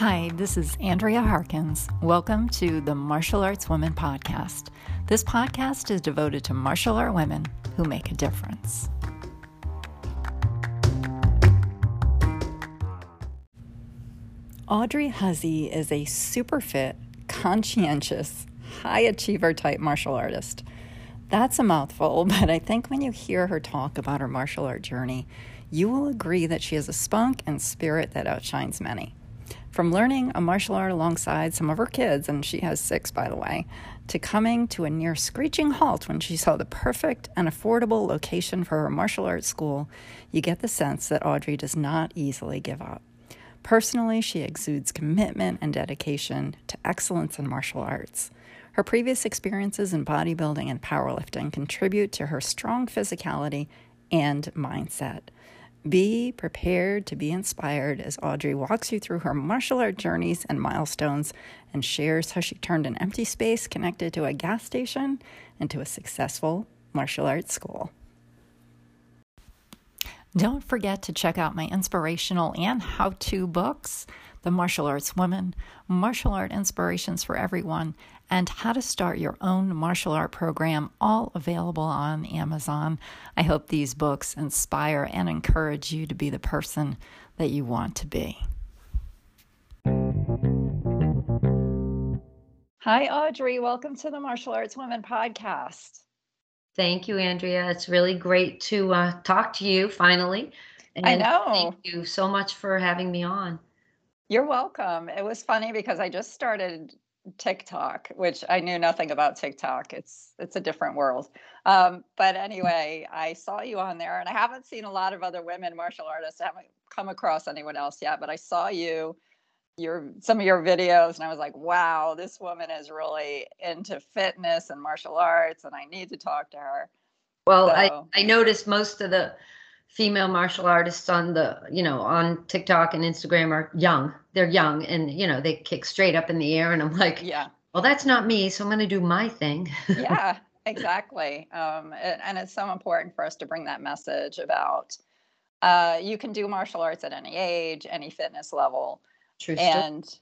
Hi, this is Andrea Harkins. Welcome to the Martial Arts Women Podcast. This podcast is devoted to martial art women who make a difference. Audrey Hussey is a super fit, conscientious, high achiever type martial artist. That's a mouthful, but I think when you hear her talk about her martial art journey, you will agree that she has a spunk and spirit that outshines many. From learning a martial art alongside some of her kids, and she has six, by the way, to coming to a near screeching halt when she saw the perfect and affordable location for her martial arts school, you get the sense that Audrey does not easily give up. Personally, she exudes commitment and dedication to excellence in martial arts. Her previous experiences in bodybuilding and powerlifting contribute to her strong physicality and mindset. Be prepared to be inspired as Audrey walks you through her martial art journeys and milestones and shares how she turned an empty space connected to a gas station into a successful martial arts school. Don't forget to check out my inspirational and how to books, The Martial Arts Woman, Martial Art Inspirations for Everyone, and How to Start Your Own Martial Art Program, all available on Amazon. I hope these books inspire and encourage you to be the person that you want to be. Hi, Audrey. Welcome to the Martial Arts Women podcast. Thank you, Andrea. It's really great to uh, talk to you finally. And I know. Thank you so much for having me on. You're welcome. It was funny because I just started TikTok, which I knew nothing about TikTok. It's it's a different world. Um, but anyway, I saw you on there, and I haven't seen a lot of other women martial artists. I haven't come across anyone else yet, but I saw you your some of your videos and I was like, wow, this woman is really into fitness and martial arts and I need to talk to her. Well, so. I, I noticed most of the female martial artists on the, you know, on TikTok and Instagram are young. They're young and, you know, they kick straight up in the air and I'm like, yeah. Well, that's not me, so I'm going to do my thing. yeah, exactly. Um, and it's so important for us to bring that message about uh, you can do martial arts at any age, any fitness level True and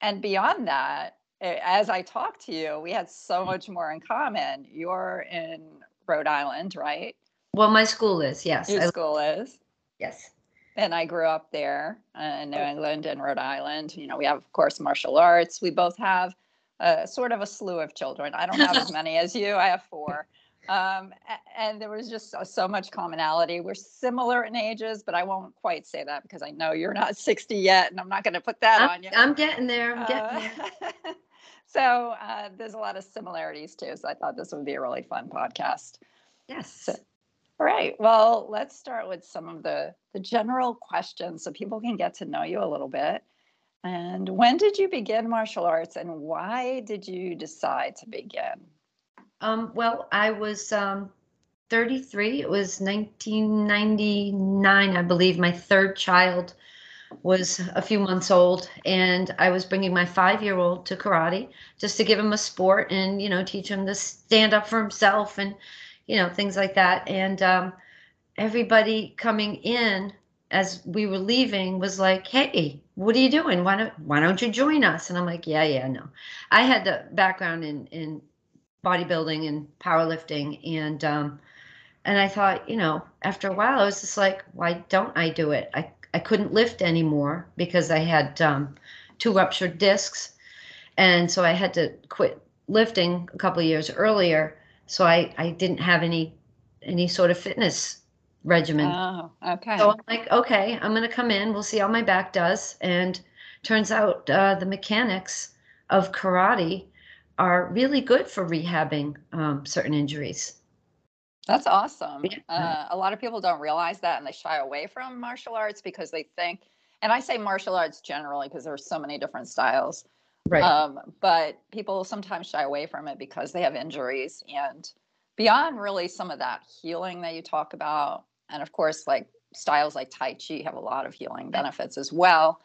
and beyond that, as I talked to you, we had so mm. much more in common. You're in Rhode Island, right? Well, my school is, yes. Your I, school is? Yes. And I grew up there in New England and Rhode Island. You know, we have, of course, martial arts. We both have a, sort of a slew of children. I don't have as many as you, I have four. Um, and there was just so much commonality. We're similar in ages, but I won't quite say that because I know you're not 60 yet, and I'm not going to put that I'm, on you. I'm getting there. I'm getting uh, there. so uh, there's a lot of similarities too. So I thought this would be a really fun podcast. Yes. So, all right. Well, let's start with some of the the general questions so people can get to know you a little bit. And when did you begin martial arts, and why did you decide to begin? Um, well, I was um, 33. It was 1999, I believe. My third child was a few months old, and I was bringing my five year old to karate just to give him a sport and, you know, teach him to stand up for himself and, you know, things like that. And um, everybody coming in as we were leaving was like, "Hey, what are you doing? Why don't Why don't you join us?" And I'm like, "Yeah, yeah, no." I had the background in in bodybuilding and powerlifting and um and I thought, you know, after a while I was just like, why don't I do it? I I couldn't lift anymore because I had um two ruptured discs and so I had to quit lifting a couple years earlier so I I didn't have any any sort of fitness regimen. Oh, okay. So I'm like, okay, I'm going to come in. We'll see how my back does. And turns out uh, the mechanics of karate are really good for rehabbing um, certain injuries. That's awesome. Uh, a lot of people don't realize that and they shy away from martial arts because they think, and I say martial arts generally because there's so many different styles. Right. Um, but people sometimes shy away from it because they have injuries and beyond really some of that healing that you talk about. And of course, like styles like Tai Chi have a lot of healing benefits as well.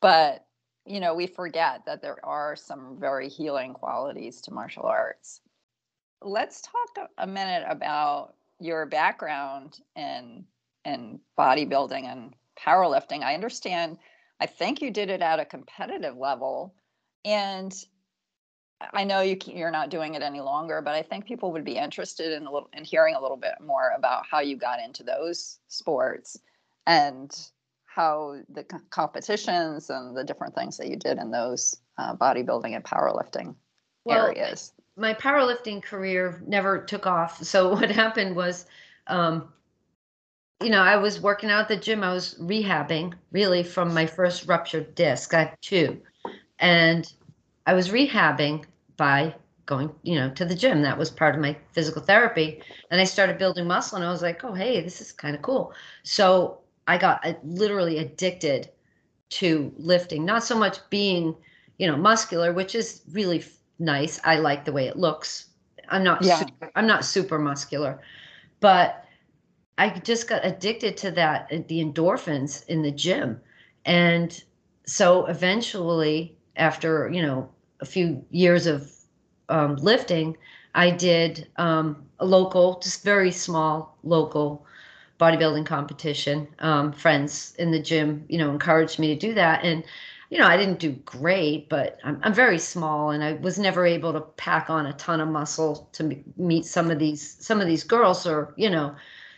But you know, we forget that there are some very healing qualities to martial arts. Let's talk a minute about your background in in bodybuilding and powerlifting. I understand I think you did it at a competitive level. And I know you you're not doing it any longer, but I think people would be interested in a little in hearing a little bit more about how you got into those sports and how the competitions and the different things that you did in those uh, bodybuilding and powerlifting well, areas. My powerlifting career never took off. So what happened was, um, you know, I was working out at the gym. I was rehabbing really from my first ruptured disc. I have two, and I was rehabbing by going, you know, to the gym. That was part of my physical therapy. And I started building muscle and I was like, oh, hey, this is kind of cool. So I got uh, literally addicted to lifting, not so much being, you know, muscular, which is really nice. I like the way it looks. I'm not yeah. super, I'm not super muscular, but I just got addicted to that uh, the endorphins in the gym. And so eventually after, you know, a few years of um, lifting, I did um, a local, just very small local bodybuilding competition. Um, friends in the gym, you know, encouraged me to do that. And, you know, I didn't do great, but I'm, I'm very small and I was never able to pack on a ton of muscle to meet some of these, some of these girls or, you know,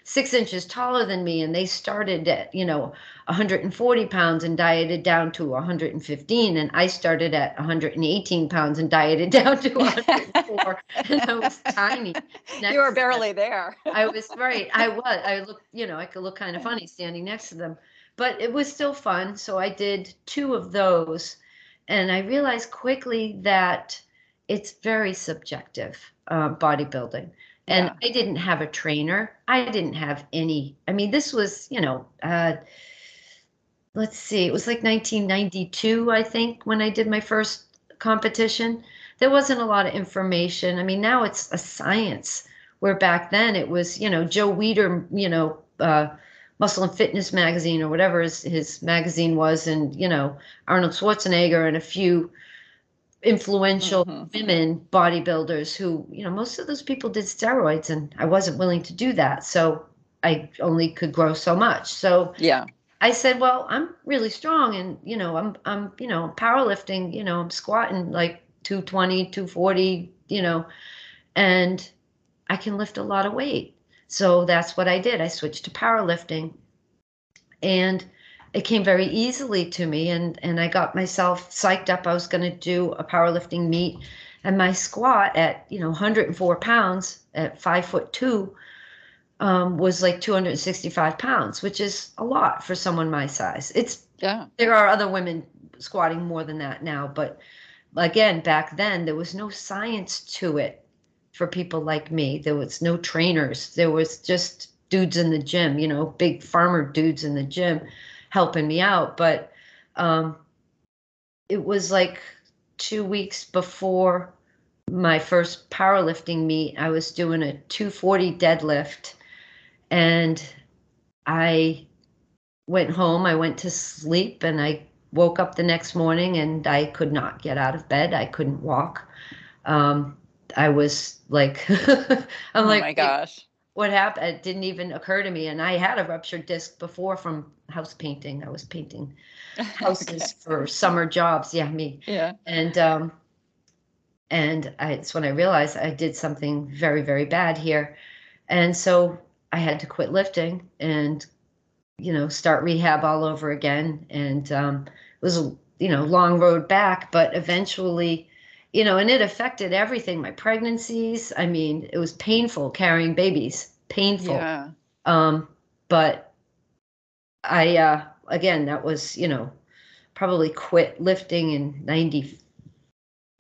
six inches taller than me and they started at you know 140 pounds and dieted down to 115 and i started at 118 pounds and dieted down to 104 and i was tiny. Next you were barely there. I was right i was i looked you know i could look kind of funny standing next to them but it was still fun so i did two of those and i realized quickly that it's very subjective uh, bodybuilding and yeah. I didn't have a trainer. I didn't have any. I mean, this was, you know, uh, let's see, it was like 1992, I think, when I did my first competition. There wasn't a lot of information. I mean, now it's a science, where back then it was, you know, Joe Weider, you know, uh, Muscle and Fitness magazine or whatever his, his magazine was, and, you know, Arnold Schwarzenegger and a few influential mm-hmm. women bodybuilders who, you know, most of those people did steroids and I wasn't willing to do that. So I only could grow so much. So yeah. I said, well, I'm really strong and, you know, I'm I'm, you know, powerlifting, you know, I'm squatting like 220, 240, you know, and I can lift a lot of weight. So that's what I did. I switched to powerlifting. And it came very easily to me and and I got myself psyched up. I was going to do a powerlifting meet and my squat at you know 104 pounds at five foot two um, was like 265 pounds, which is a lot for someone my size. It's yeah. There are other women squatting more than that now, but again, back then there was no science to it for people like me. There was no trainers. There was just dudes in the gym, you know, big farmer dudes in the gym helping me out. But um, it was like two weeks before my first powerlifting meet. I was doing a 240 deadlift and I went home. I went to sleep and I woke up the next morning and I could not get out of bed. I couldn't walk. Um, I was like, I'm oh like, my gosh what happened it didn't even occur to me and i had a ruptured disc before from house painting i was painting houses okay. for summer jobs yeah me yeah and um and I, it's when i realized i did something very very bad here and so i had to quit lifting and you know start rehab all over again and um it was a you know long road back but eventually you know, and it affected everything. My pregnancies. I mean, it was painful carrying babies. Painful. Yeah. Um, but I uh again that was, you know, probably quit lifting in ninety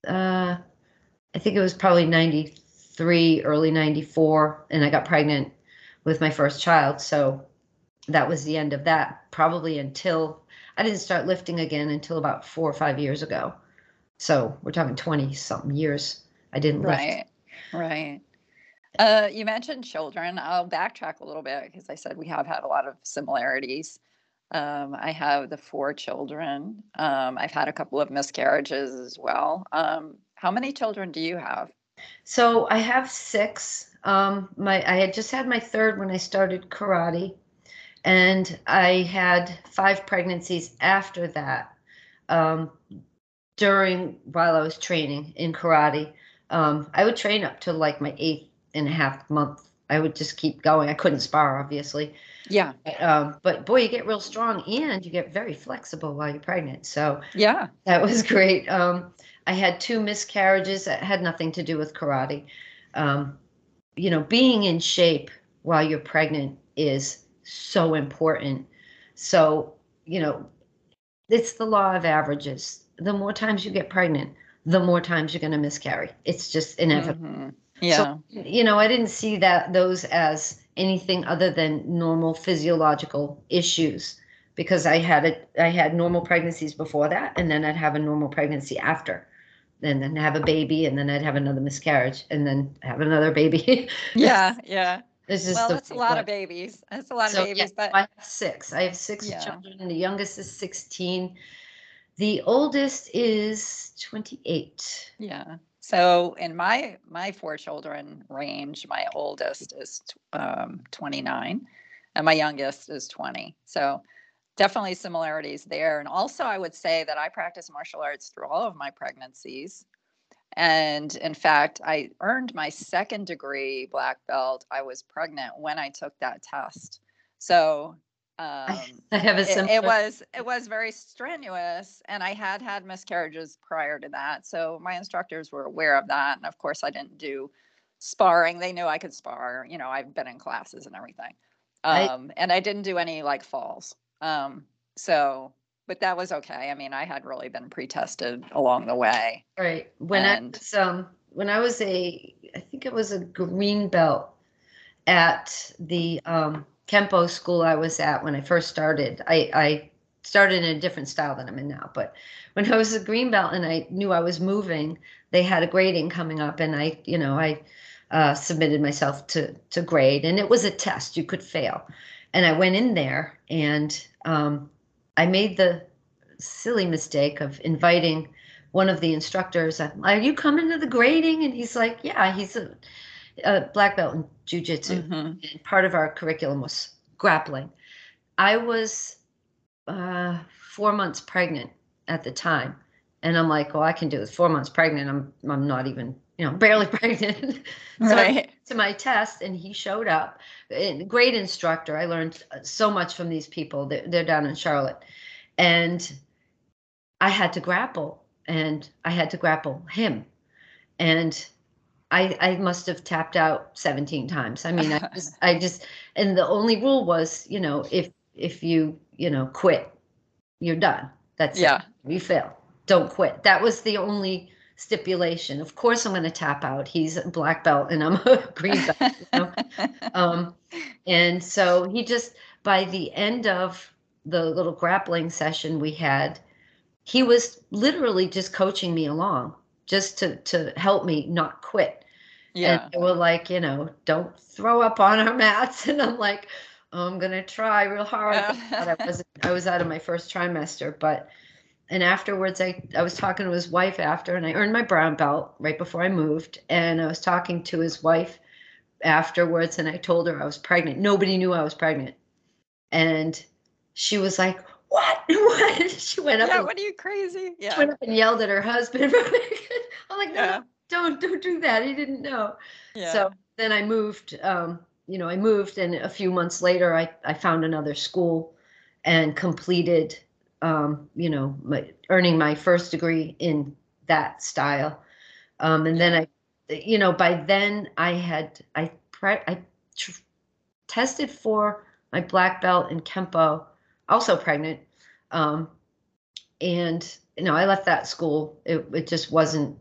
uh I think it was probably ninety three, early ninety four, and I got pregnant with my first child. So that was the end of that, probably until I didn't start lifting again until about four or five years ago. So we're talking 20 something years. I didn't lift. Right. Right. Uh, you mentioned children. I'll backtrack a little bit because I said we have had a lot of similarities. Um, I have the four children. Um, I've had a couple of miscarriages as well. Um, how many children do you have? So I have six. Um, my I had just had my third when I started karate, And I had five pregnancies after that um, during while I was training in karate. Um, I would train up to like my eighth and a half month. I would just keep going. I couldn't spar, obviously. Yeah. But, um, but boy, you get real strong and you get very flexible while you're pregnant. So yeah, that was great. Um, I had two miscarriages that had nothing to do with karate. Um, you know, being in shape while you're pregnant is so important. So, you know, it's the law of averages. The more times you get pregnant, the more times you're going to miscarry. It's just inevitable. Mm-hmm. Yeah. So, you know, I didn't see that those as anything other than normal physiological issues because I had a I had normal pregnancies before that and then I'd have a normal pregnancy after. And then have a baby and then I'd have another miscarriage and then have another baby. yeah, yeah. This is well, that's a lot of babies. That's a lot so, of babies. Yeah, but I have six. I have six yeah. children. The youngest is 16. The oldest is 28. Yeah. So in my my four children range, my oldest is um, 29, and my youngest is 20. So definitely similarities there. And also, I would say that I practice martial arts through all of my pregnancies. And in fact, I earned my second degree black belt. I was pregnant when I took that test. So um, I have a similar. It, it, was it was very strenuous, and I had had miscarriages prior to that. So my instructors were aware of that, and of course, I didn't do sparring. They knew I could spar. You know, I've been in classes and everything, um, I, and I didn't do any like falls. Um, so but that was okay. I mean, I had really been pre-tested along the way. Right. When and, I was um when I was a I think it was a green belt at the um Kempo school I was at when I first started. I I started in a different style than I'm in now, but when I was a green belt and I knew I was moving, they had a grading coming up and I, you know, I uh, submitted myself to to grade and it was a test you could fail and i went in there and um, I made the silly mistake of inviting one of the instructors. Are you coming to the grading? And he's like, Yeah, he's a, a black belt in jujitsu. Mm-hmm. And part of our curriculum was grappling. I was uh, four months pregnant at the time. And I'm like, well, I can do it. Four months pregnant. I'm I'm not even, you know, barely pregnant. so right. to my test, and he showed up. Great instructor. I learned so much from these people. They're, they're down in Charlotte, and I had to grapple, and I had to grapple him, and I I must have tapped out 17 times. I mean, I just I just and the only rule was, you know, if if you you know quit, you're done. That's yeah. It. You fail. Don't quit. That was the only stipulation. Of course, I'm going to tap out. He's a black belt and I'm a green belt. You know? um, and so he just, by the end of the little grappling session we had, he was literally just coaching me along just to, to help me not quit. Yeah. And they were like, you know, don't throw up on our mats. And I'm like, oh, I'm going to try real hard. I was, I was out of my first trimester, but and afterwards I, I was talking to his wife after and i earned my brown belt right before i moved and i was talking to his wife afterwards and i told her i was pregnant nobody knew i was pregnant and she was like what what she went up yeah, and, what are you crazy yeah she went up and yelled at her husband i'm like no, yeah. Don't don't do that he didn't know yeah. so then i moved um, you know i moved and a few months later i, I found another school and completed um, you know, my, earning my first degree in that style. Um, and then I, you know, by then I had, I, pre- I tr- tested for my black belt in Kempo, also pregnant. Um, and, you know, I left that school. It, it just wasn't,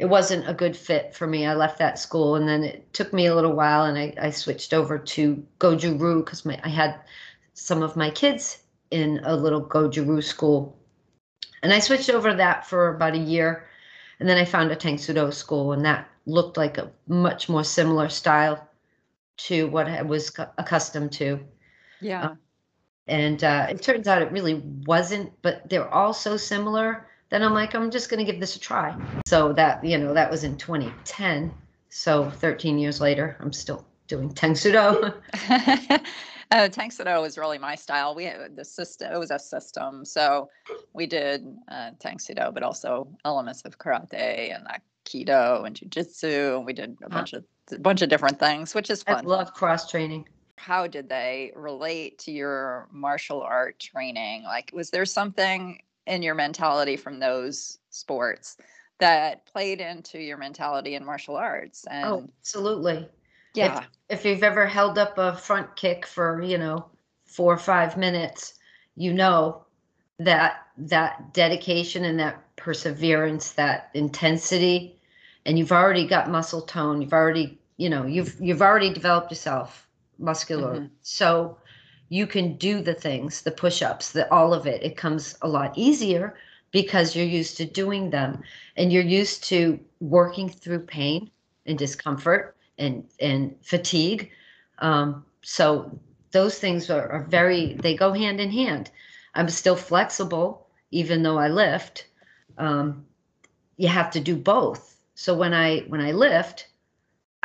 it wasn't a good fit for me. I left that school and then it took me a little while and I, I switched over to Goju-Ryu because I had some of my kids in a little Goju-Ryu school. And I switched over to that for about a year. And then I found a Tang Soo school, and that looked like a much more similar style to what I was accustomed to. Yeah. Uh, and uh, it turns out it really wasn't, but they're all so similar. Then I'm like, I'm just going to give this a try. So that, you know, that was in 2010. So 13 years later, I'm still doing Tang Soo Do. uh, Tang Soo Do was really my style. We had the system; it was a system, so we did uh, Tang Soo Do, but also elements of karate and aikido and jujitsu, and we did a bunch of a bunch of different things, which is fun. I love cross training. How did they relate to your martial art training? Like, was there something in your mentality from those sports that played into your mentality in martial arts? Oh, And Oh, absolutely. yeah, If you've ever held up a front kick for, you know, four or five minutes, you know that that dedication and that perseverance, that intensity, and you've already got muscle tone. You've already, you know, you've you've already developed yourself muscular. Mhm. So you can do the things, the push-ups, the all of it. It comes a lot easier because you're used to doing them and you're used to working through pain and discomfort and and fatigue. Um, so those things are, are very they go hand in hand. I'm still flexible even though I lift. Um, you have to do both. So when I when I lift,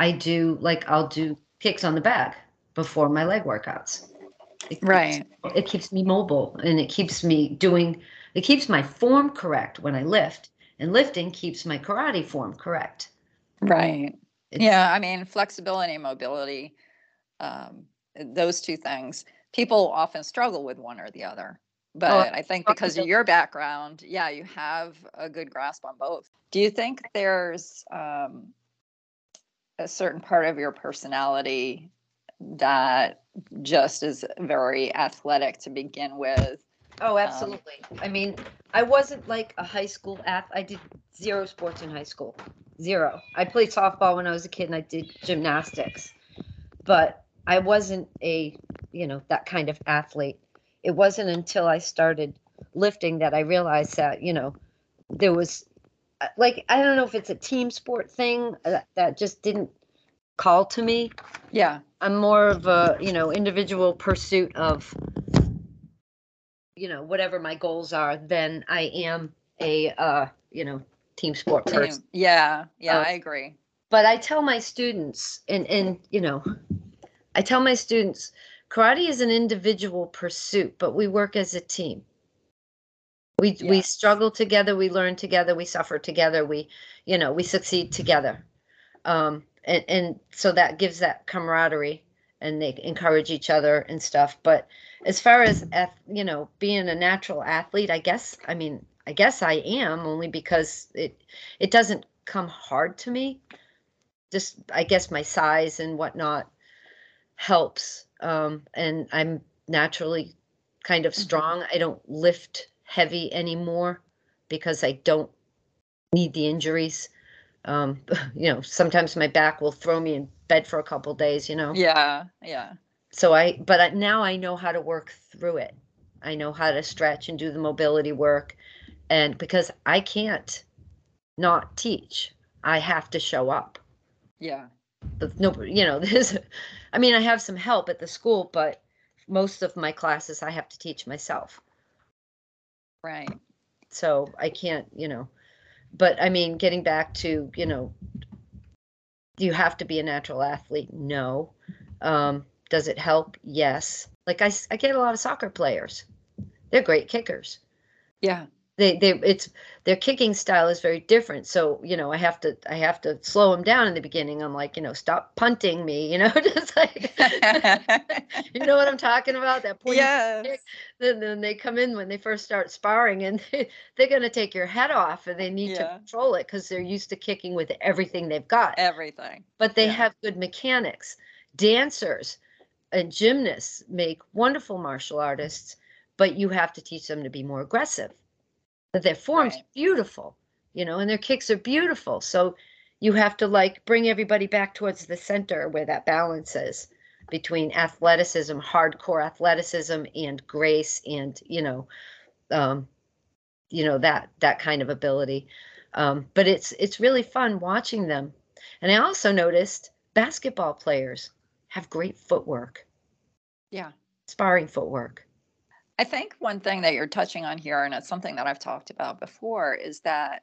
I do like I'll do kicks on the back before my leg workouts. It keeps- right. It keeps me mobile and it keeps me doing it keeps my form correct when I lift. And lifting keeps my karate form correct. Right. It's- yeah, I mean, flexibility and mobility, um, those two things, people often struggle with one or the other. But I think because of your background, yeah, you have a good grasp on both. Do you think there's um, a certain part of your personality that just is very athletic to begin with? Oh, absolutely. I mean, I wasn't like a high school ath. I did zero sports in high school. Zero. I played softball when I was a kid and I did gymnastics. But I wasn't a, you know, that kind of athlete. It wasn't until I started lifting that I realized that, you know, there was uh, like I don't know if it's a team sport thing uh, that, that just didn't call to me. Yeah. I'm more of a, you know, individual pursuit of, you know, whatever my goals are than I am a, uh, you know, team sport person. Yeah. Yeah, Uh, I agree. But I tell my students, and and you know, I tell my students, karate is an individual pursuit, but we work as a team. We we struggle together, we learn together, we suffer together, we, you know, we succeed together. Um, and and so that gives that camaraderie, and they encourage each other and stuff. But as far as you know, being a natural athlete, I guess I mean I guess I am only because it it doesn't come hard to me. Just I guess my size and whatnot helps. Um, and I'm naturally kind of Mhm. strong. I don't lift heavy anymore because I don't need the injuries. Um, you know, sometimes my back will throw me in bed for a couple days, you know Yeah. Yeah. so i but I, now i know how to work through it i know how to stretch and do the mobility work and because i can't not teach i have to show up Yeah. but no you know this i mean i have some help at the school but most of my classes i have to teach myself Right. so i can't you know but i mean getting back to you know do you have to be a natural athlete no. Um, does it help? Yes. Like I, I get a lot of soccer players. They're great kickers. Yeah. They they it's their kicking style is very different so you know i have to i have to slow them down in the beginning i'm like you know stop punting me you know just like you know what i'm talking about that point yes. then, then they come in when they first start sparring and they, they're going to take your head off and they need Yeah. to control it because they're used to kicking with everything they've got Everything. but they yeah. have good mechanics dancers and gymnasts make wonderful martial artists but you have to teach them to be more aggressive but their form's Right. beautiful you know and their kicks are beautiful. So you have to like bring everybody back towards the center where that balance is between athleticism hardcore athleticism and grace and you know um you know that that kind of ability. Um but it's it's really fun watching them. And i also noticed basketball players have great footwork. Yeah. sparring footwork I think one thing that you're touching on here, and it's something that I've talked about before, is that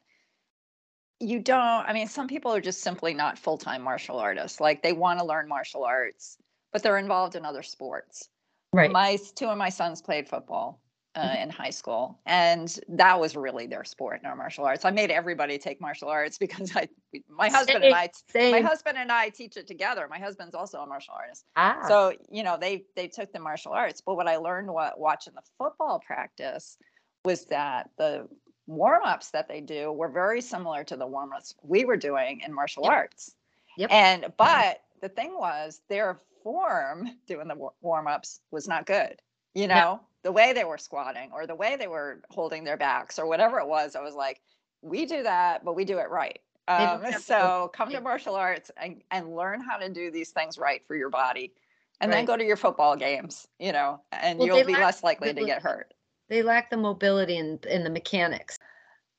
you don't, I mean, some people are just simply not full time martial artists. Like they want to learn martial arts, but they're involved in other sports. right. My two of my sons played football uh, mm-hmm. in high school, and that was really their sport in our martial arts. I made everybody take martial arts because I, my husband and I, same. my husband and I teach it together. My husband's also a martial artist, ah. so you know they they took the martial arts. But what I learned what watching the football practice was that the warm ups that they do were very similar to the warm ups we were doing in martial yep. arts. Yep. And but the thing was their form doing the warm ups was not good. You know. The way they were squatting or the way they were holding their backs or whatever it was, I was like, we do that, but we do it right. Um, so come to martial arts and, and learn how to do these things right for your body. And right. then go to your football games, you know, and well, you'll be less likely to get hurt. They lack the mobility and the mechanics.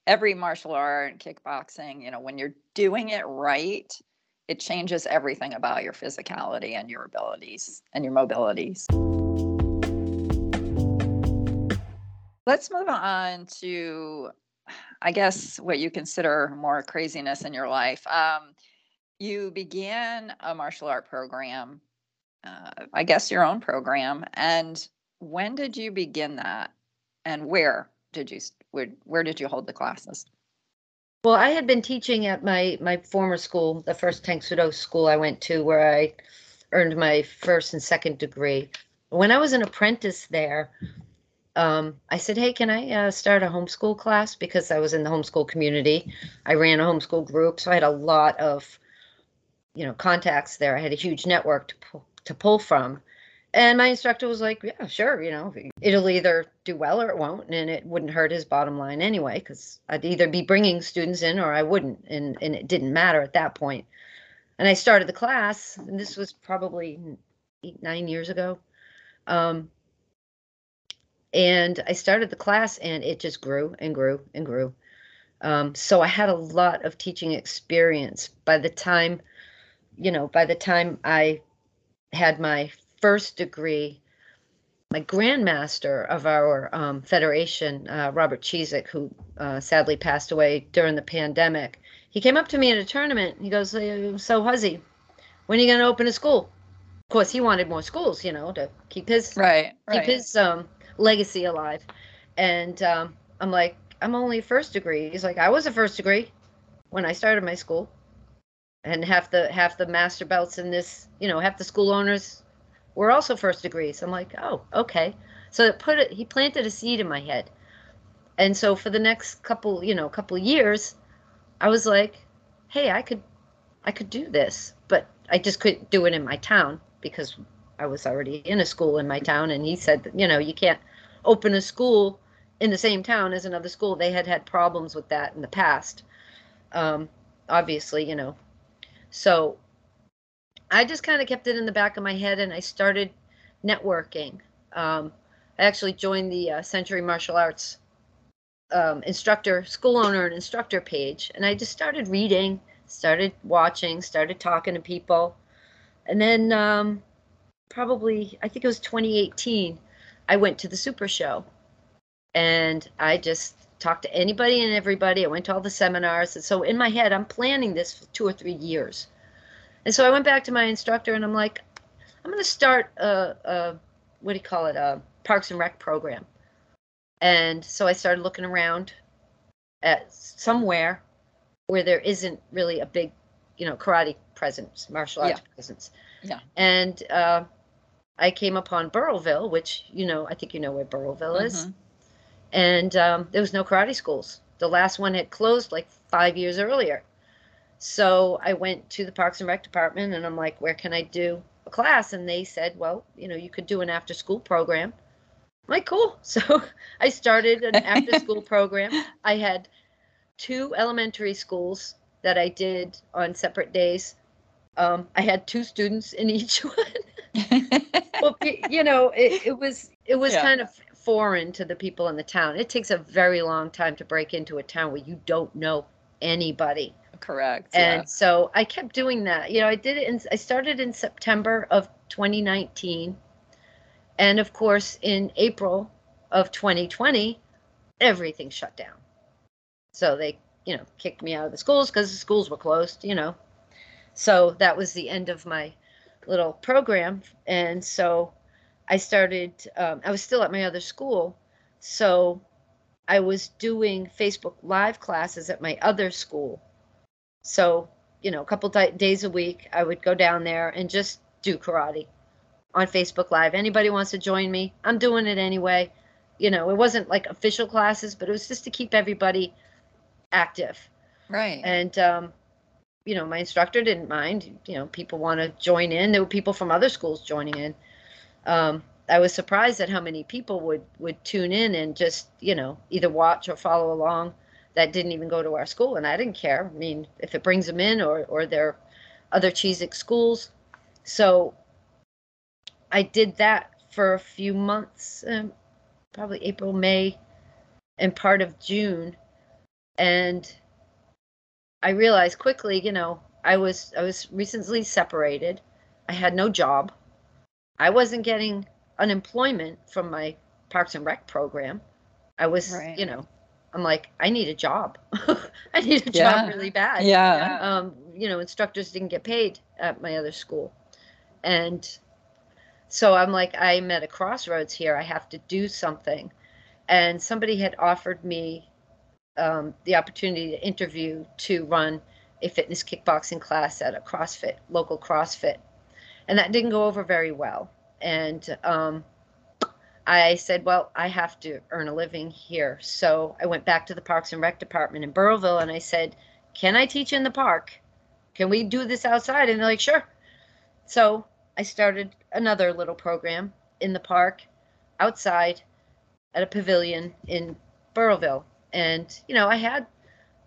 Every martial art, and kickboxing, you know, when you're doing it right, it changes everything about your physicality and your abilities and your mobilities. Let's move on to, I guess, what you consider more craziness in your life. Um, you began a martial art program, uh, I guess your own program. And when did you begin that? And where did you where, where did you hold the classes? Well, I had been teaching at my my former school, the first Tang Soo Do school I went to, where I earned my first and second degree. When I was an apprentice there, um, I said, "Hey, can I uh, start a homeschool class?" Because I was in the homeschool community. I ran a homeschool group, so I had a lot of, you know, contacts there. I had a huge network to pull, to pull from. And my instructor was like, yeah, sure, you know, it'll either do well or it won't. And it wouldn't hurt his bottom line anyway, because I'd either be bringing students in or I wouldn't. And, and it didn't matter at that point. And I started the class, and this was probably eight, nine years ago. Um, and I started the class, and it just grew and grew and grew. Um, so I had a lot of teaching experience by the time, you know, by the time I had my first degree, my grandmaster of our um, federation, uh, Robert Cheezic, who uh, sadly passed away during the pandemic, he came up to me at a tournament. He goes, "So, Hussey, when are you going to open a school?" Of course, he wanted more schools, you know, to keep his right, right. keep his um, legacy alive. And um, I'm like, I'm only first degree. He's like, I was a first degree when I started my school, and half the half the master belts in this, you know, half the school owners were also first degrees. I'm like, oh, okay. So it put it, he planted a seed in my head. And so for the next couple, you know, couple years, I was like, hey, I could, I could do this, but I just couldn't do it in my town because I was already in a school in my town. And he said, you know, you can't open a school in the same town as another school. They had had problems with that in the past. Um, obviously, you know. So I just kind of kept it in the back of my head and I started networking. Um, I actually joined the uh, Century Martial Arts um, instructor, school owner, and instructor page. And I just started reading, started watching, started talking to people. And then um, probably, I think it was 2018, I went to the Super Show. And I just talked to anybody and everybody. I went to all the seminars. And so in my head, I'm planning this for two or three years. And so I went back to my instructor and I'm like, I'm going to start a, a, what do you call it, a Parks and Rec program. And so I started looking around at somewhere where there isn't really a big, you know, karate presence, martial arts yeah. presence. Yeah. And uh, I came upon Burrillville, which, you know, I think you know where Burrillville is. Mm-hmm. And um, there was no karate schools. The last one had closed like five years earlier. So I went to the Parks and Rec department and I'm like, where can I do a class? And they said, well, you know, you could do an after school program. I'm like, cool. So I started an after school program. I had two elementary schools that I did on separate days. Um, I had two students in each one. well, you know, it, it was it was yeah. kind of foreign to the people in the town. It takes a very long time to break into a town where you don't know anybody. Correct. And yeah. so I kept doing that. You know, I did it in, I started in September of 2019. And of course, in April of 2020, everything shut down. So they, you know, kicked me out of the schools because the schools were closed, you know. So that was the end of my little program. And so I started, um, I was still at my other school. So I was doing Facebook Live classes at my other school. So, you know, a couple di- days a week, I would go down there and just do karate on Facebook Live. Anybody wants to join me? I'm doing it anyway. You know, it wasn't like official classes, but it was just to keep everybody active. Right. And, um, you know, my instructor didn't mind. You know, people want to join in. There were people from other schools joining in. Um, I was surprised at how many people would would tune in and just you know either watch or follow along that didn't even go to our school, and I didn't care. I mean, if it brings them in or or their other Cheezic schools. So I did that for a few months, um, probably April, May, and part of June, and I realized quickly, you know, I was I was recently separated. I had no job. I wasn't getting unemployment from my Parks and Rec program. I was, Right. you know, I'm like, I need a job. I need a Yeah. job really bad. yeah. Um, you know, instructors didn't get paid at my other school. And so I'm like, I'm at a crossroads here. I have to do something. And somebody had offered me um, the opportunity to interview to run a fitness kickboxing class at a CrossFit, local CrossFit. And that didn't go over very well. And um, I said, well, I have to earn a living here. So I went back to the Parks and Rec department in Burrillville and I said, can I teach in the park? Can we do this outside? And they're like, sure. So I started another little program in the park outside at a pavilion in Burrillville. And, you know, I had,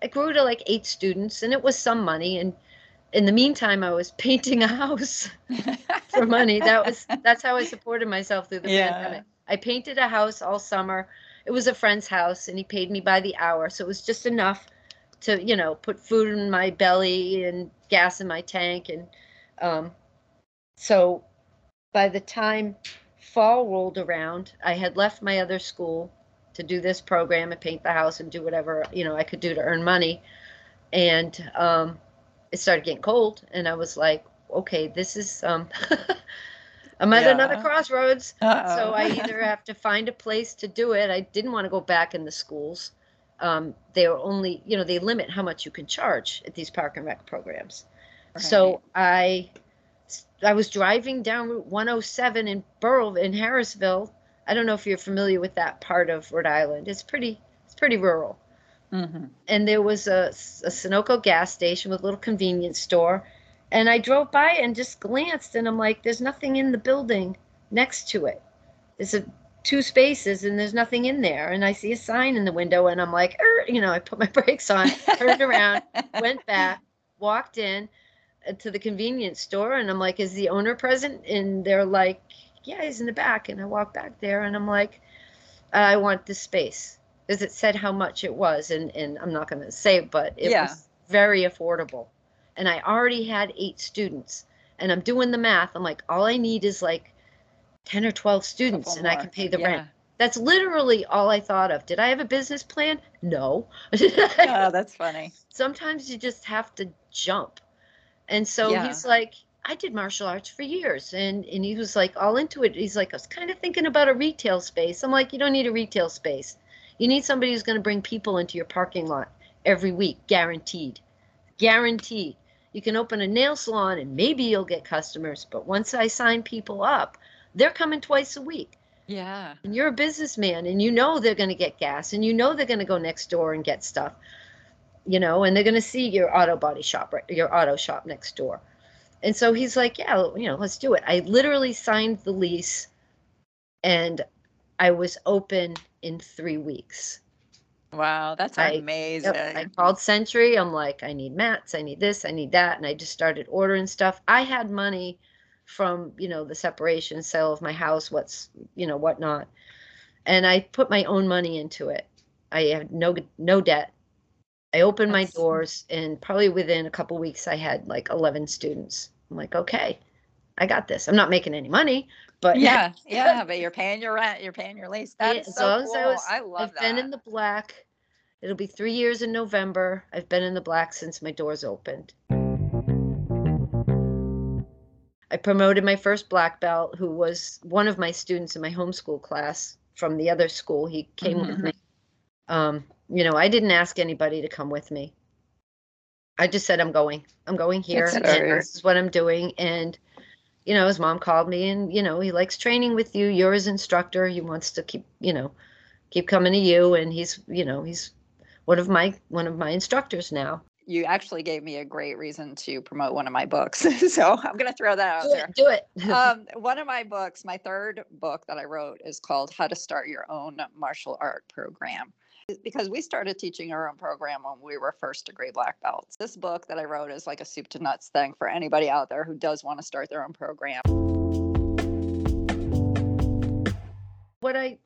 I grew to like eight students and it was some money. And in the meantime, I was painting a house for money. That was, that's how I supported myself through the Yeah. pandemic. I painted a house all summer. It was a friend's house and he paid me by the hour. So it was just enough to, you know, put food in my belly and gas in my tank. And um, so by the time fall rolled around, I had left my other school to do this program and paint the house and do whatever, you know, I could do to earn money. And um, it started getting cold. And I was like, okay, this is, um, I'm at another crossroads. So Uh-oh. I either have to find a place to do it. I didn't want to go back in the schools. Um, they are only, you know, they limit how much you can charge at these park and rec programs. So I, I was driving down Route 107 in Burl in Harrisville. I don't know if you're familiar with that part of Rhode Island. It's pretty, it's pretty rural. hmm And there was a, a Sunoco gas station with a little convenience store. And I drove by and just glanced, and I'm like, there's nothing in the building next to it. There's a two spaces, and there's nothing in there. And I see a sign in the window, and I'm like, er, you know, I put my brakes on, turned around, went back, walked in uh, to the convenience store, and I'm like, is the owner present? And they're like, yeah, he's in the back. And I walk back there, and I'm like, I want this space because it said how much it was, and and I'm not going to say, but it Yeah. was very affordable, and I already had eight students, and I'm doing the math. I'm like, all I need is like ten or twelve students, Couple and I can pay the Yeah. rent. That's literally all I thought of. Did I have a business plan? No. Oh, that's funny. Sometimes you just have to jump. And so Yeah. he's like, I did martial arts for years. And, and he was like all into it. He's like, I was kind of thinking about a retail space. I'm like, you don't need a retail space. You need somebody who's going to bring people into your parking lot every week, guaranteed. Guaranteed. You can open a nail salon and maybe you'll get customers. But once I sign people up, they're coming twice a week Yeah. and you're a businessman and you know they're going to get gas and you know they're going to go next door and get stuff you know and they're going to see your auto body shop right your auto shop next door and so he's like yeah you know let's do it i literally signed the lease and i was open in three weeks Wow, that's I- amazing. Yep, I called Century. I'm like, I need mats, I need this, I need that, and I just started ordering stuff. I had money from you know the separation, sale of my house, what's you know whatnot, and I put my own money into it. I had no no debt. I opened my doors, and probably within a couple weeks, I had like 11 students. I'm like, okay, I got this. I'm not making any money, but yeah, yeah, but you're paying your rent, you're paying your lease. Yeah, That's as so long cool. as I was- I love I've that. been in the black. It'll be three years in November. I've been in the black since my doors opened. I promoted my first black belt, who was one of my students in my homeschool class from the other school. He came mm-hmm. with me. Um, you know, I didn't ask anybody to come with me. I just said, I'm going. I'm going here. And this is what I'm doing. And, you know, his mom called me and, you know, he likes training with you. You're his instructor. He wants to keep, you know, keep coming to you. And he's, you know, he's one of my one of my instructors now you actually gave me a great reason to promote one of my books. so I'm going to throw that out do there. It, do it. um, one of my books, my third book that I wrote, is called How to Start Your Own Martial Art Program. Because we started teaching our own program when we were first degree black belts. This book that I wrote is like a soup to nuts thing for anybody out there who does want to start their own program. What I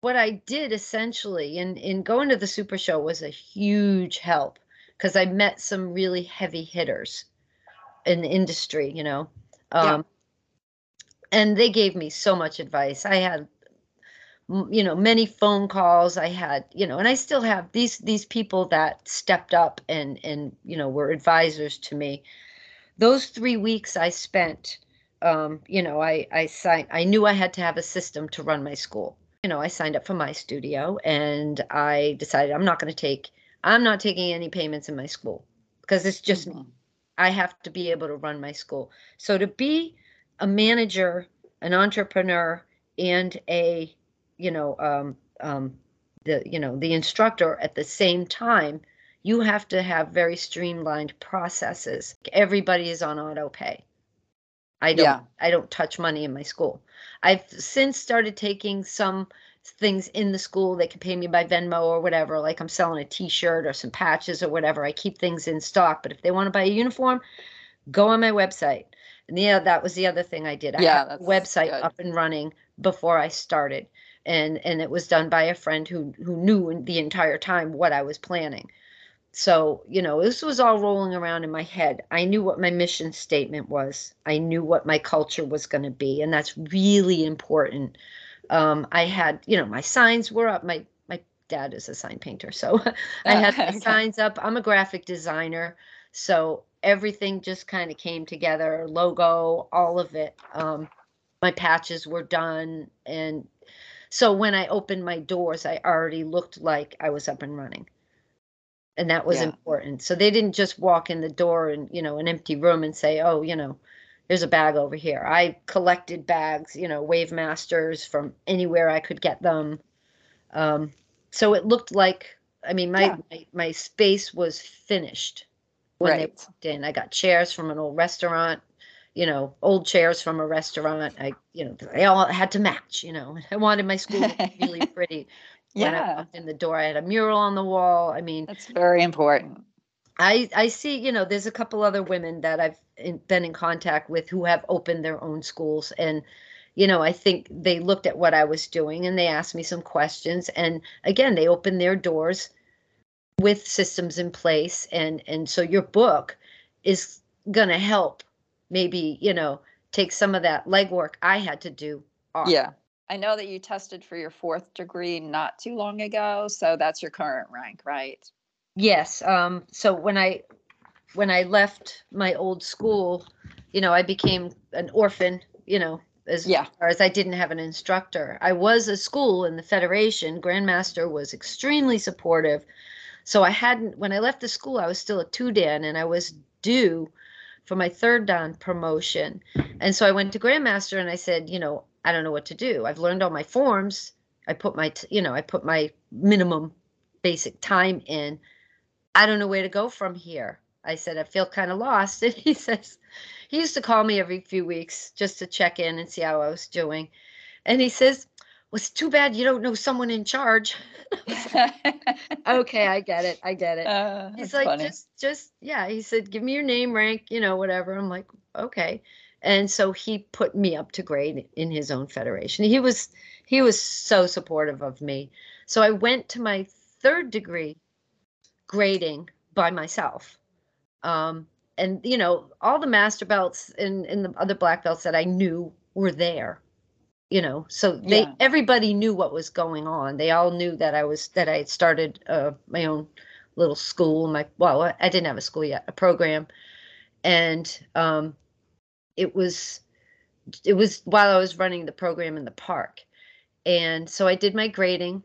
what I did essentially in in going to the super show was a huge help because I met some really heavy hitters in the industry, you know. Um, yeah. And they gave me so much advice. I had, you know, many phone calls. I had, you know, and I still have these these people that stepped up and and you know were advisors to me. Those three weeks I spent, um, you know, I I signed. I knew I had to have a system to run my school. You know, I signed up for my studio and I decided I'm not going to take I'm not taking any payments in my school because it's just mm-hmm. I have to be able to run my school. So to be a manager, an entrepreneur, and a you know um, um, the you know the instructor at the same time, you have to have very streamlined processes. Everybody is on auto pay. I don't yeah. I don't touch money in my school. I've since started taking some things in the school. They can pay me by Venmo or whatever. Like I'm selling a T-shirt or some patches or whatever. I keep things in stock. But if they want to buy a uniform, go on my website. And yeah, that was the other thing I did. I yeah, had a website good. up and running before I started, and and it was done by a friend who who knew the entire time what I was planning. So you know, this was all rolling around in my head. I knew what my mission statement was. I knew what my culture was going to be, and that's really important um, I had, you know, my signs were up. My my dad is a sign painter, so I had the okay. signs up. I'm a graphic designer, so everything just kind of came together. Logo, all of it. Um, my patches were done, and so when I opened my doors, I already looked like I was up and running. And that was yeah. important. So they didn't just walk in the door and, you know, an empty room and say, oh, you know, there's a bag over here. I collected bags, you know, Wave Masters from anywhere I could get them. Um, so it looked like, I mean, my, yeah. my, my, space was finished when right. they walked in. I got chairs from an old restaurant, you know, old chairs from a restaurant. I, you know, they all had to match, you know, I wanted my school to be really pretty. When yeah. I walked in the door, I had a mural on the wall. I mean, that's very important. I I see, you know, there's a couple other women that I've in, been in contact with who have opened their own schools and you know, I think they looked at what I was doing and they asked me some questions and again, they opened their doors with systems in place and and so your book is going to help maybe, you know, take some of that legwork I had to do off. Yeah. I know that you tested for your fourth degree not too long ago, so that's your current rank, right? Yes. Um, so when I when I left my old school, you know, I became an orphan, you know, as yeah. far as I didn't have an instructor. I was a school in the Federation. Grandmaster was extremely supportive. So I hadn't when I left the school, I was still a two dan and I was due for my third dan promotion. And so I went to Grandmaster and I said, you know, I don't know what to do. I've learned all my forms. I put my, you know, I put my minimum basic time in. I don't know where to go from here. I said, I feel kind of lost. And he says, he used to call me every few weeks just to check in and see how I was doing. And he says, well, it's too bad you don't know someone in charge. okay, I get it. I get it. Uh, He's like, funny. just, just, yeah. He said, give me your name, rank, you know, whatever. I'm like, okay. And so he put me up to grade in his own federation. He was, he was so supportive of me. So I went to my third degree grading by myself. Um, and you know, all the master belts and, and the other black belts that I knew were there. You know, so they yeah. everybody knew what was going on. They all knew that I was that I had started uh, my own little school. My well, I didn't have a school yet, a program, and um, it was it was while I was running the program in the park. And so I did my grading.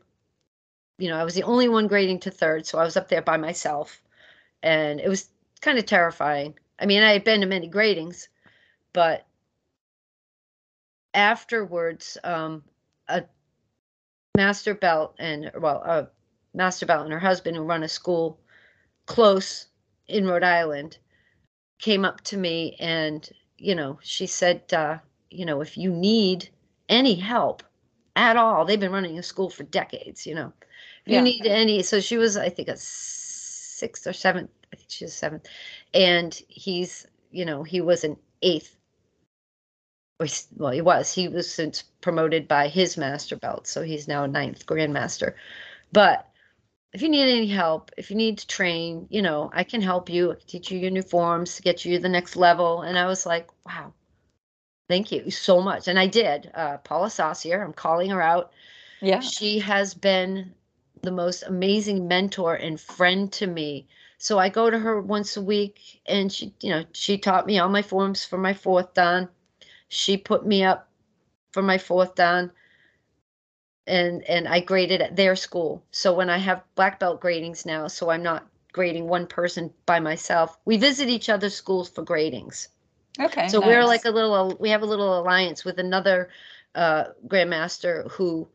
You know, I was the only one grading to third, so I was up there by myself. And it was kind of terrifying. I mean, I had been to many gradings, but afterwards, um, a master belt and well, a master belt and her husband who run a school close in Rhode Island came up to me and you know she said uh, you know if you need any help at all they've been running a school for decades you know if you yeah. need any so she was i think a sixth or seventh i think she was seventh and he's you know he was an eighth well he was he was since promoted by his master belt so he's now a ninth grandmaster but if you need any help, if you need to train, you know, I can help you, I can teach you uniforms to get you to the next level. And I was like, wow, thank you so much. And I did. Uh, Paula Saucier, I'm calling her out. Yeah. She has been the most amazing mentor and friend to me. So I go to her once a week and she, you know, she taught me all my forms for my fourth dan. She put me up for my fourth dan and and I graded at their school. So when I have black belt gradings now, so I'm not grading one person by myself. We visit each other's schools for gradings. Okay. So nice. we're like a little we have a little alliance with another uh, grandmaster who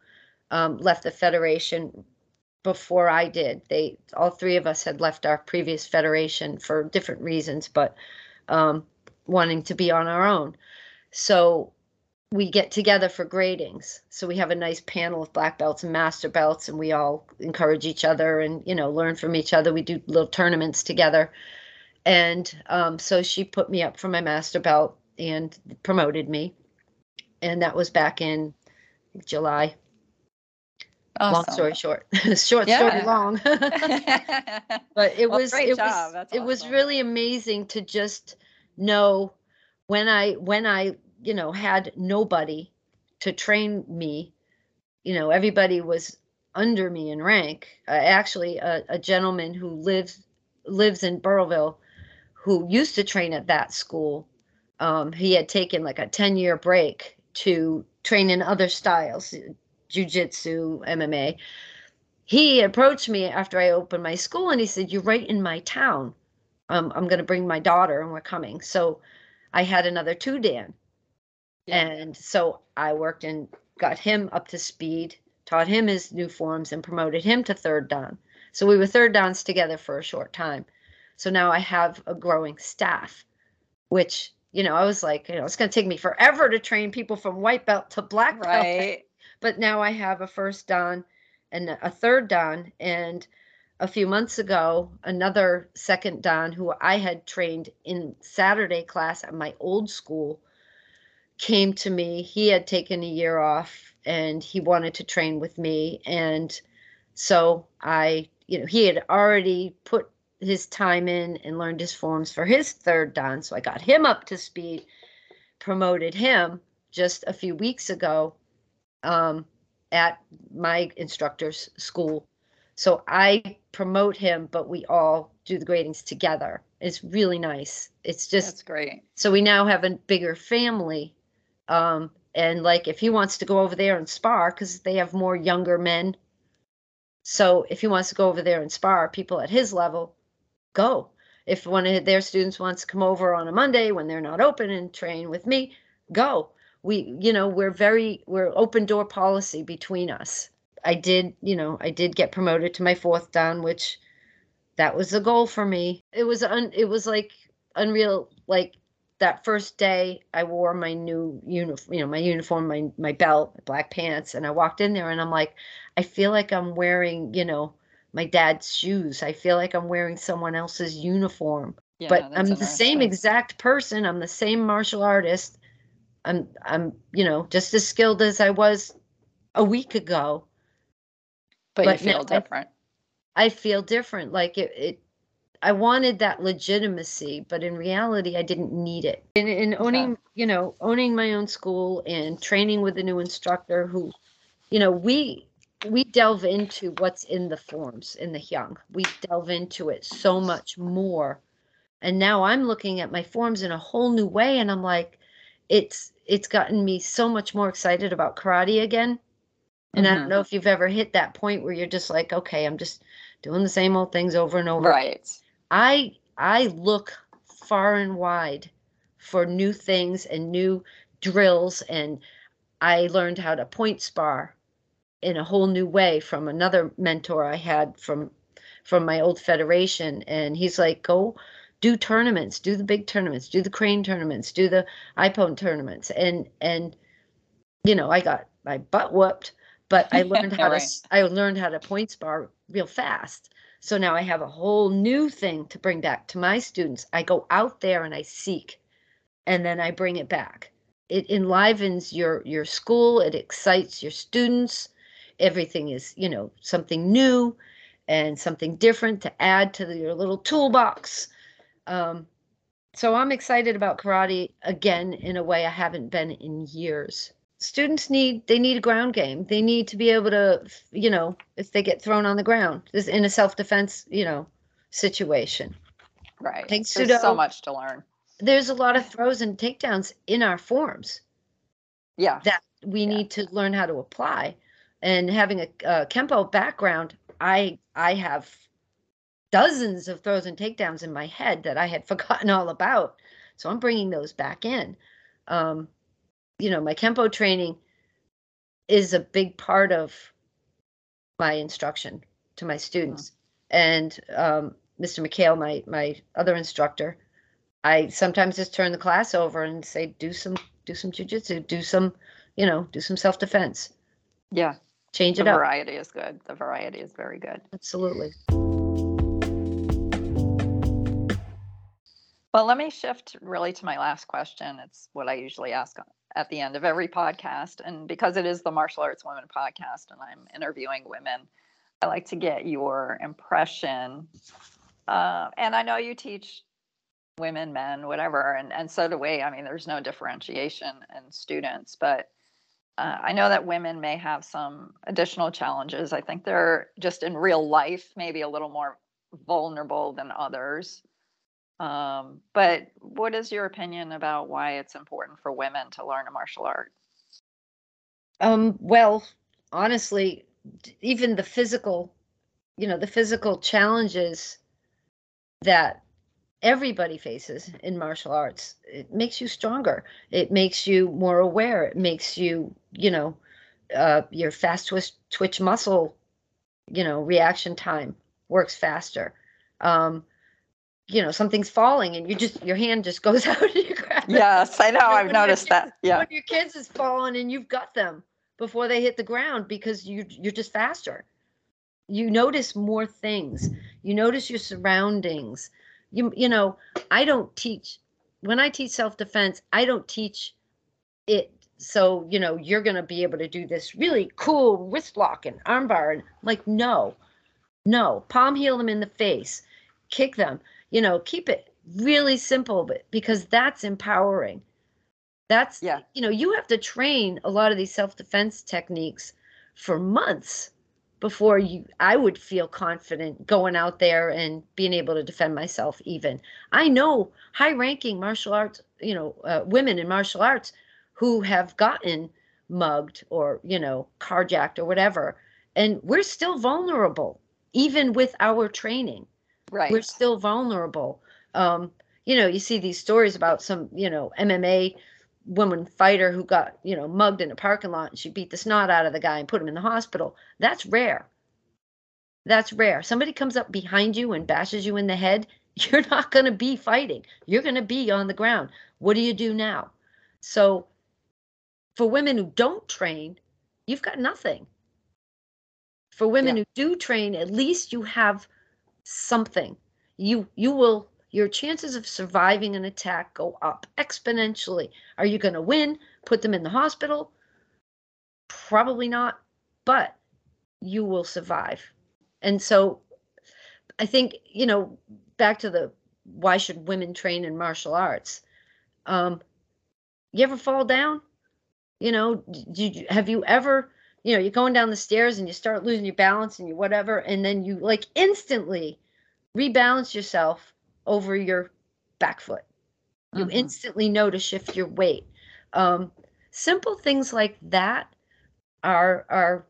um, left the federation before I did. They all three of us had left our previous federation for different reasons, but um, wanting to be on our own. So we get together for gradings. So we have a nice panel of black belts and master belts, and we all encourage each other and you know learn from each other. We do little tournaments together, and um, so she put me up for my master belt and promoted me, and that was back in July. Awesome. Long story short, short yeah. story long. but it well, was it job. was That's it awesome. was really amazing to just know when I when I you know, had nobody to train me. You know, everybody was under me in rank. Uh, actually, a, a gentleman who lives lives in Burrillville, who used to train at that school, um, he had taken like a ten year break to train in other styles, jujitsu, MMA. He approached me after I opened my school and he said, "You're right in my town. Um, I'm going to bring my daughter and we're coming." So I had another two Dan and so I worked and got him up to speed, taught him his new forms, and promoted him to third dan. So we were third dans together for a short time. So now I have a growing staff, which, you know, I was like, you know, it's going to take me forever to train people from white belt to black belt. Right. But now I have a first dan and a third dan. And a few months ago, another second dan who I had trained in Saturday class at my old school came to me. He had taken a year off and he wanted to train with me. And so I, you know, he had already put his time in and learned his forms for his third dan. So I got him up to speed, promoted him just a few weeks ago um, at my instructor's school. So I promote him, but we all do the gradings together. It's really nice. It's just that's great. So we now have a bigger family um, and like if he wants to go over there and spar, because they have more younger men. So if he wants to go over there and spar people at his level, go. If one of their students wants to come over on a Monday when they're not open and train with me, go. We, you know, we're very, we're open door policy between us. I did, you know, I did get promoted to my fourth dan, which that was a goal for me. It was un, it was like unreal, like that first day I wore my new uniform, you know, my uniform, my my belt, my black pants, and I walked in there and I'm like, I feel like I'm wearing, you know, my dad's shoes. I feel like I'm wearing someone else's uniform. Yeah, but I'm the same exact person. I'm the same martial artist. I'm I'm, you know, just as skilled as I was a week ago. But, but you feel different. I, I feel different. Like it, it I wanted that legitimacy, but in reality, I didn't need it. And in owning, you know, owning my own school and training with a new instructor who, you know, we we delve into what's in the forms in the Hyung. We delve into it so much more. And now I'm looking at my forms in a whole new way, and I'm like, it's it's gotten me so much more excited about karate again. And mm-hmm. I don't mm-hmm. know if you've ever hit that point where you're just like, okay, I'm just doing the same old things over and over. Right. I I look far and wide for new things and new drills and I learned how to point spar in a whole new way from another mentor I had from from my old federation and he's like go do tournaments do the big tournaments do the crane tournaments do the Ippon tournaments and and you know I got my butt whooped but I learned how right. to I learned how to point spar real fast. So now I have a whole new thing to bring back to my students. I go out there and I seek and then I bring it back. It enlivens your your school it excites your students. Everything is you know something new and something different to add to the, your little toolbox. Um, so i'm excited about karate again in a way i haven't been in years students need they need a ground game. They need to be able to you know if they get thrown on the ground this in a self-defense you know situation. Right. Thanks there's so much to learn. There's a lot of throws and takedowns in our forms yeah. that we yeah. need to learn how to apply. And having a, a kempo background i i have dozens of throws and takedowns in my head that i had forgotten all about. So i'm bringing those back in. Um, you know my kempo training is a big part of my instruction to my students and um, mr mchale my my other instructor I sometimes just turn the class over and say, do some do some jujitsu, do some, you know, do some self defense. Yeah. Change the it up. The variety is good. The variety is very good. Absolutely. Well, let me shift really to my last question. It's what I usually ask at the end of every podcast. And because it is the Martial Arts Women podcast and I'm interviewing women, I like to get your impression. Uh, and I know you teach women, men, whatever, and and so do we. I mean, there's no differentiation in students, but uh, I know that women may have some additional challenges. I think they're just in real life maybe a little more vulnerable than others. Um, but what is your opinion about why it's important for women to learn a martial art? Um, well, honestly, even the physical, you know, the physical challenges that everybody faces in martial arts. It makes you stronger. It makes you more aware. It makes you, you know, uh, your fast twitch twitch muscle, you know, reaction time works faster. Um, you know, something's falling and you just your hand just goes out and you grab it. Yes, I know. I've noticed that. Yeah. When your kids is falling and you've got them before they hit the ground because you you're just faster. You notice more things. You notice your surroundings you you know i don't teach when i teach self-defense i don't teach it so you know you're going to be able to do this really cool wrist lock and armbar and like no no palm heel them in the face kick them you know keep it really simple but because that's empowering that's yeah you know you have to train a lot of these self-defense techniques for months before you I would feel confident going out there and being able to defend myself even. I know high ranking martial arts, you know, uh, women in martial arts who have gotten mugged or, you know, carjacked or whatever and we're still vulnerable even with our training. Right. We're still vulnerable. Um, you know, you see these stories about some, you know, MMA woman fighter who got you know mugged in a parking lot and she beat the snot out of the guy and put him in the hospital. That's rare. That's rare. Somebody comes up behind you and bashes you in the head you're not going to be fighting. You're going to be on the ground. What do you do now? So for women who don't train you've got nothing. For women yeah. who do train at least you have something you you will your chances of surviving an attack go up exponentially. Are you going to win? Put them in the hospital? Probably not, but you will survive. And so I think, you know, back to the why should women train in martial arts? Um, you ever fall down? You know, did you, have you ever, you know, you're going down the stairs and you start losing your balance and you whatever, and then you like instantly rebalance yourself over your back foot. You mm-hmm. instantly know to shift your weight. Um, simple things like that are are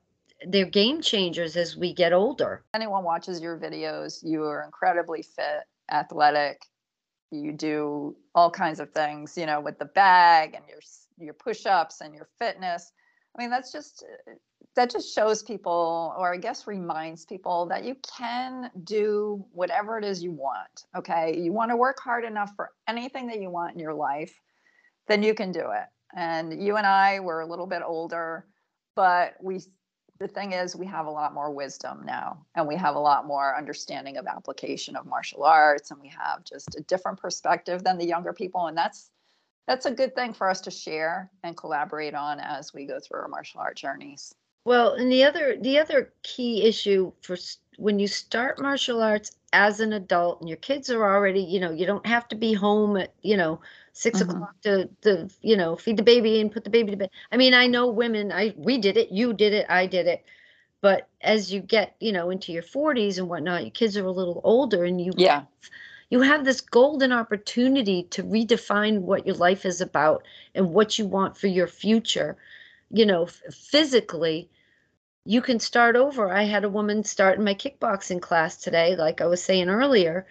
they're game changers as we get older. Anyone watches your videos, you are incredibly fit, athletic. You do all kinds of things, you know, with the bag and your your push-ups and your fitness. I mean, that's just uh, that just shows people or I guess reminds people that you can do whatever it is you want. Okay? You want to work hard enough for anything that you want in your life, then you can do it. And you and I were a little bit older, but we the thing is we have a lot more wisdom now and we have a lot more understanding of application of martial arts and we have just a different perspective than the younger people and that's that's a good thing for us to share and collaborate on as we go through our martial art journeys. Well and the other the other key issue for when you start martial arts as an adult and your kids are already you know you don't have to be home at you know 6 mm-hmm. o'clock to to you know feed the baby and put the baby to bed. I mean i know women i we did it you did it i did it. But as you get you know into your 40s and whatnot your kids are a little older and you yeah you have this golden opportunity to redefine what your life is about and what you want for your future. You know physically you can start over. I had a woman start in my kickboxing class today like i was saying earlier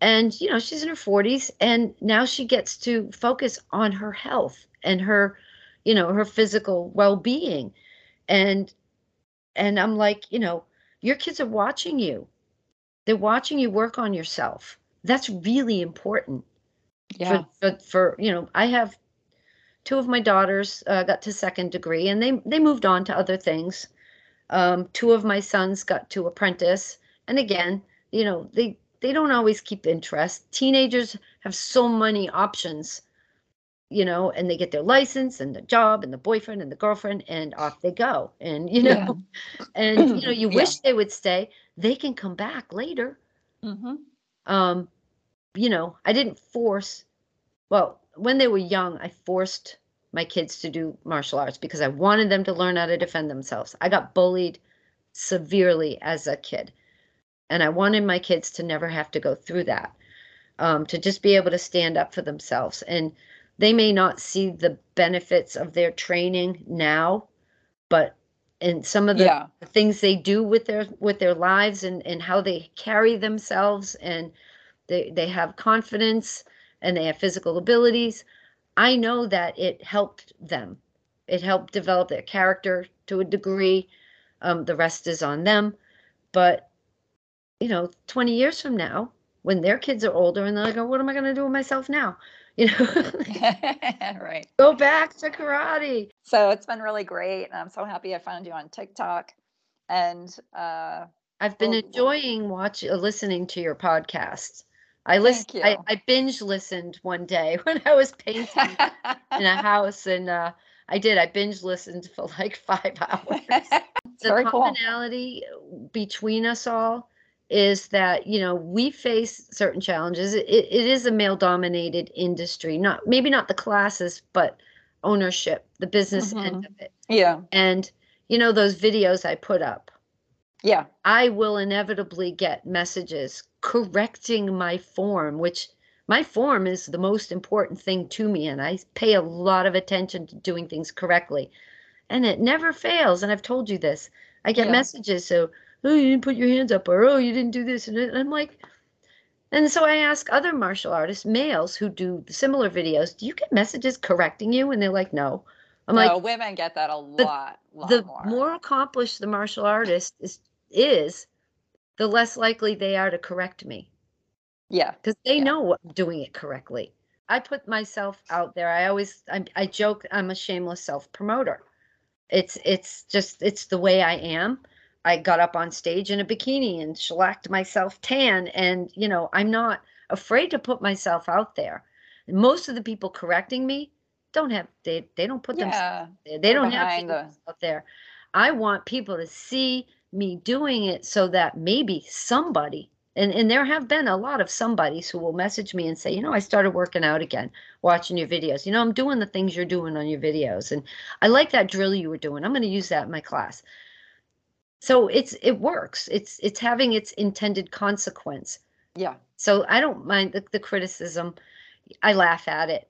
and you know she's in her 40s and now she gets to focus on her health and her you know her physical well-being. And and i'm like you know your kids are watching you. They're watching you work on yourself that's really important yeah for, for, for you know i have two of my daughters uh, got to second degree and they they moved on to other things um, two of my sons got to apprentice and again you know they they don't always keep interest. Teenagers have so many options, you know, and they get their license and the job and the boyfriend and the girlfriend and off they go. And you know, yeah. and you know, you yeah. wish they would stay. They can come back later. Mm-hmm. Um, you know, I didn't force. Well, when they were young, I forced my kids to do martial arts because I wanted them to learn how to defend themselves. I got bullied severely as a kid. And I wanted my kids to never have to go through that, um, to just be able to stand up for themselves. And they may not see the benefits of their training now, but in some of the, yeah. things they do with their with their lives and, and how they carry themselves and they, they have confidence and they have physical abilities. I know that it helped them. It helped develop their character to a degree. Um, the rest is on them. But you know, 20 years from now, when their kids are older and they're like, oh, what am I going to do with myself now? You know, right. Go back to karate. So it's been really great. And I'm so happy I found you on TikTok. And uh, I've been well, enjoying watching, listening to your podcast. I listened, I, I binge listened one day when I was painting in a house and uh, I did. I binge listened for like five hours. the commonality cool. between us all is that you know we face certain challenges it, it is a male dominated industry not maybe not the classes but ownership the business mm-hmm. end of it yeah and you know those videos i put up yeah i will inevitably get messages correcting my form which my form is the most important thing to me and i pay a lot of attention to doing things correctly and it never fails and i've told you this i get yeah. messages so oh, you didn't put your hands up, or oh, you didn't do this. And I'm like, and so I ask other martial artists, males who do similar videos, do you get messages correcting you? And they're like, no. I'm no, like, women get that a lot. lot the more. more accomplished the martial artist is, is, the less likely they are to correct me. Yeah. Because they yeah. know I'm doing it correctly. I put myself out there. I always, I, I joke, I'm a shameless self promoter. It's, it's just, it's the way I am. I got up on stage in a bikini and shellacked myself tan. And, you know, I'm not afraid to put myself out there. Most of the people correcting me don't have, they, they don't put yeah, themselves there. They don't have the... out there. I want people to see me doing it so that maybe somebody, and, and there have been a lot of somebodies who will message me and say, you know, I started working out again, watching your videos. You know, I'm doing the things you're doing on your videos. And I like that drill you were doing. I'm going to use that in my class so it's it works it's it's having its intended consequence yeah so i don't mind the, the criticism i laugh at it